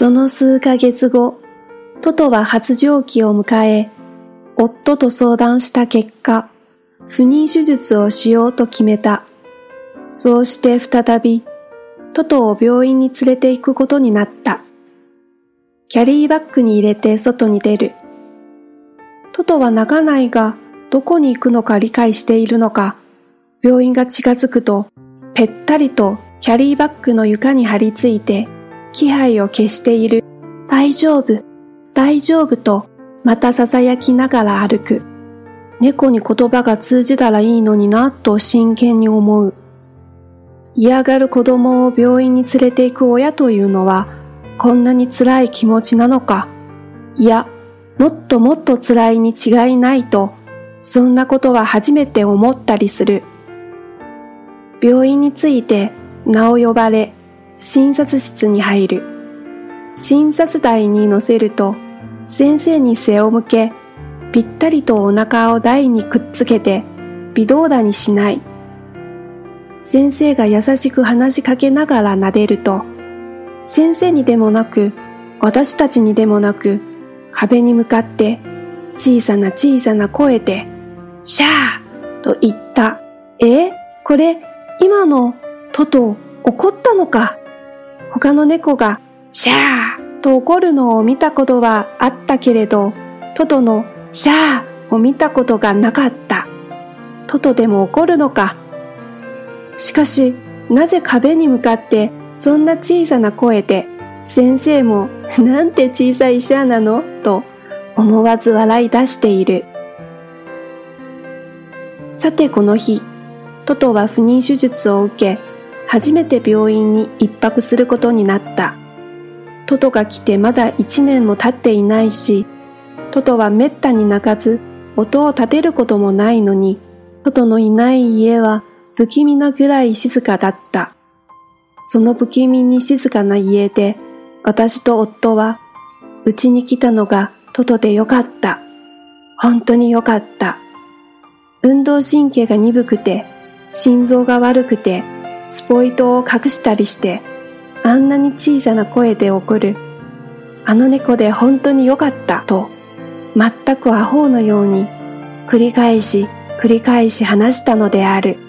その数ヶ月後、トトは発情期を迎え、夫と相談した結果、不妊手術をしようと決めた。そうして再び、トトを病院に連れて行くことになった。キャリーバッグに入れて外に出る。トトは泣かないが、どこに行くのか理解しているのか、病院が近づくと、ぺったりとキャリーバッグの床に張り付いて、気配を消している。大丈夫、大丈夫と、また囁きながら歩く。猫に言葉が通じたらいいのにな、と真剣に思う。嫌がる子供を病院に連れて行く親というのは、こんなに辛い気持ちなのか。いや、もっともっと辛いに違いないと、そんなことは初めて思ったりする。病院に着いて名を呼ばれ、診察室に入る。診察台に乗せると、先生に背を向け、ぴったりとお腹を台にくっつけて、微動だにしない。先生が優しく話しかけながら撫でると、先生にでもなく、私たちにでもなく、壁に向かって小さな小さな声で、シャーと言った。え？これ、今のトト怒ったのか？他の猫がシャーと怒るのを見たことはあったけれど、トトのシャーを見たことがなかった。トトでも怒るのか。しかし、なぜ壁に向かってそんな小さな声で、先生もなんて小さいシャーなの？と思わず笑い出している。さてこの日、トトは不妊手術を受け、初めて病院に一泊することになった。トトが来てまだ一年も経っていないし、トトはめったに泣かず、音を立てることもないのに、トトのいない家は不気味なぐらい静かだった。その不気味に静かな家で、私と夫は、うちに来たのがトトでよかった。本当によかった。運動神経が鈍くて、心臓が悪くて、スポイトを隠したりして、あんなに小さな声で怒る。あの猫で本当によかったと、全くアホのように繰り返し繰り返し話したのである。